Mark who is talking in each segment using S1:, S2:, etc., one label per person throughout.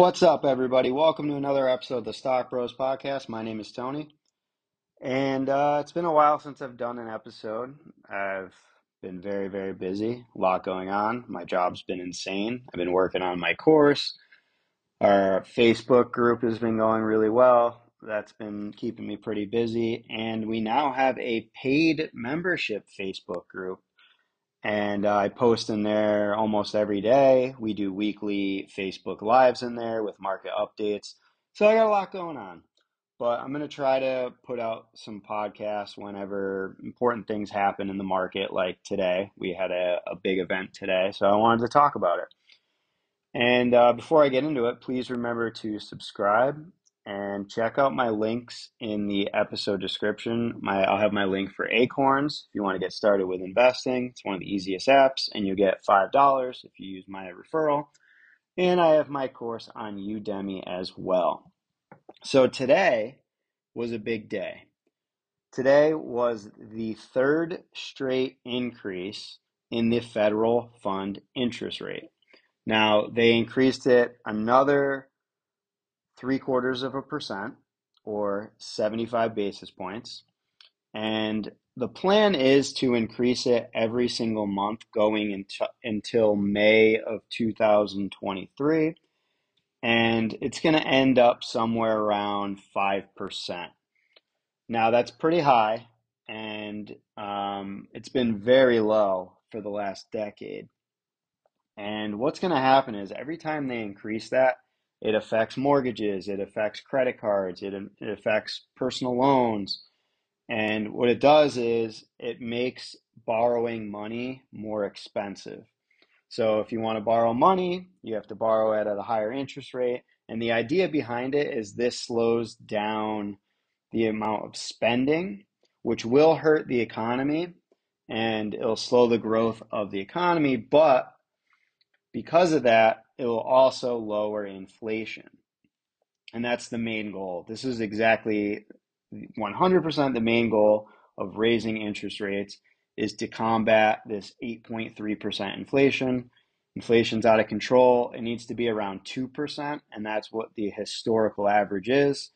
S1: What's up, everybody? Welcome to another episode of the Stock Bros Podcast. My name is Tony, and uh, it's been a while since I've done an episode. I've been very, very busy, a lot going on. My job's been insane. I've been working on my course. Our Facebook group has been going really well. That's been keeping me pretty busy, and we now have a paid membership Facebook group and uh, I post in there almost every day. We do weekly Facebook Lives in there with market updates. So I got a lot going on. But I'm going to try to put out some podcasts whenever important things happen in the market, like today. We had a, a big event today, so I wanted to talk about it. And uh, before I get into it, please remember to subscribe and check out my links in the episode description. My I'll have my link for Acorns if you want to get started with investing. It's one of the easiest apps, and you get five dollars if you use my referral. And I have my course on Udemy as well. So today was a big day. Today was the third straight increase in the federal fund interest rate. Now, they increased it another three quarters of a percent or 75 basis points. And the plan is to increase it every single month going into, until May of 2023. And it's going to end up somewhere around 5%. Now, that's pretty high, and um, it's been very low for the last decade. And what's going to happen is every time they increase that, it affects mortgages, it affects credit cards, it, it affects personal loans. And what it does is it makes borrowing money more expensive. So if you want to borrow money, you have to borrow it at a higher interest rate. And the idea behind it is this slows down the amount of spending, which will hurt the economy and it'll slow the growth of the economy. But because of that, it will also lower inflation. And that's the main goal. This is exactly 100% the main goal of raising interest rates is to combat this 8.3% inflation. Inflation's out of control. It needs to be around 2%, and that's what the historical average is.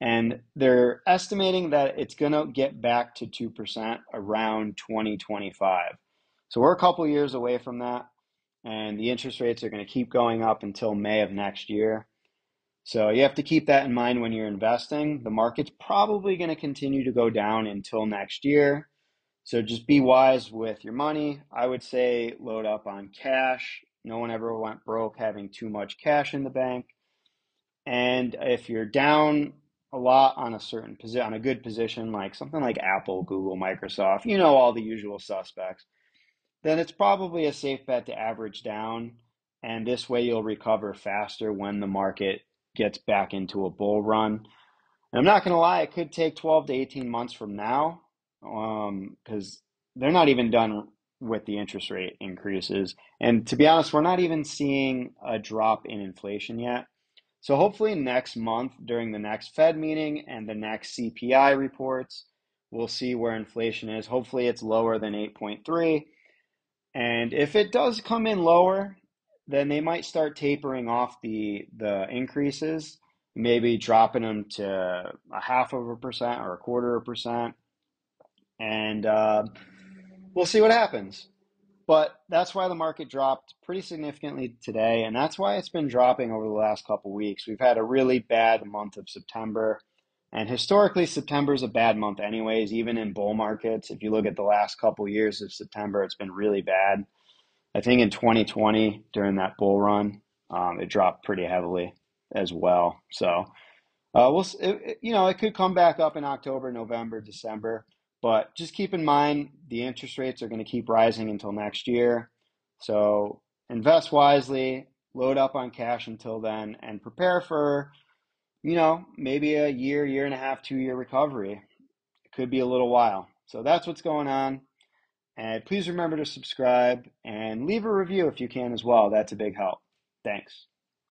S1: And they're estimating that it's going to get back to 2% around 2025. So we're a couple years away from that and the interest rates are going to keep going up until May of next year. So you have to keep that in mind when you're investing. The market's probably going to continue to go down until next year. So just be wise with your money. I would say load up on cash. No one ever went broke having too much cash in the bank. And if you're down a lot on a certain position, on a good position, like something like Apple, Google, Microsoft, you know, all the usual suspects then it's probably a safe bet to average down. And this way you'll recover faster when the market gets back into a bull run. And I'm not going to lie, it could take 12 to 18 months from now because um, they're not even done with the interest rate increases. And to be honest, we're not even seeing a drop in inflation yet. So hopefully next month during the next Fed meeting and the next CPI reports, we'll see where inflation is. Hopefully it's lower than 8.3 and if it does come in lower, then they might start tapering off the the increases, maybe dropping them to a half of a percent or a quarter of a percent, and uh, we'll see what happens. But that's why the market dropped pretty significantly today, and that's why it's been dropping over the last couple weeks. We've had a really bad month of September. And historically, September is a bad month, anyways, even in bull markets. If you look at the last couple years of September, it's been really bad. I think in 2020, during that bull run, um, it dropped pretty heavily as well. So, uh, we'll, it, you know, it could come back up in October, November, December, but just keep in mind the interest rates are going to keep rising until next year. So, invest wisely, load up on cash until then, and prepare for you know, maybe a year, year and a half, two year recovery. It could be a little while. So that's what's going on. And please remember to subscribe and leave a review if you can as well. That's a big help. Thanks.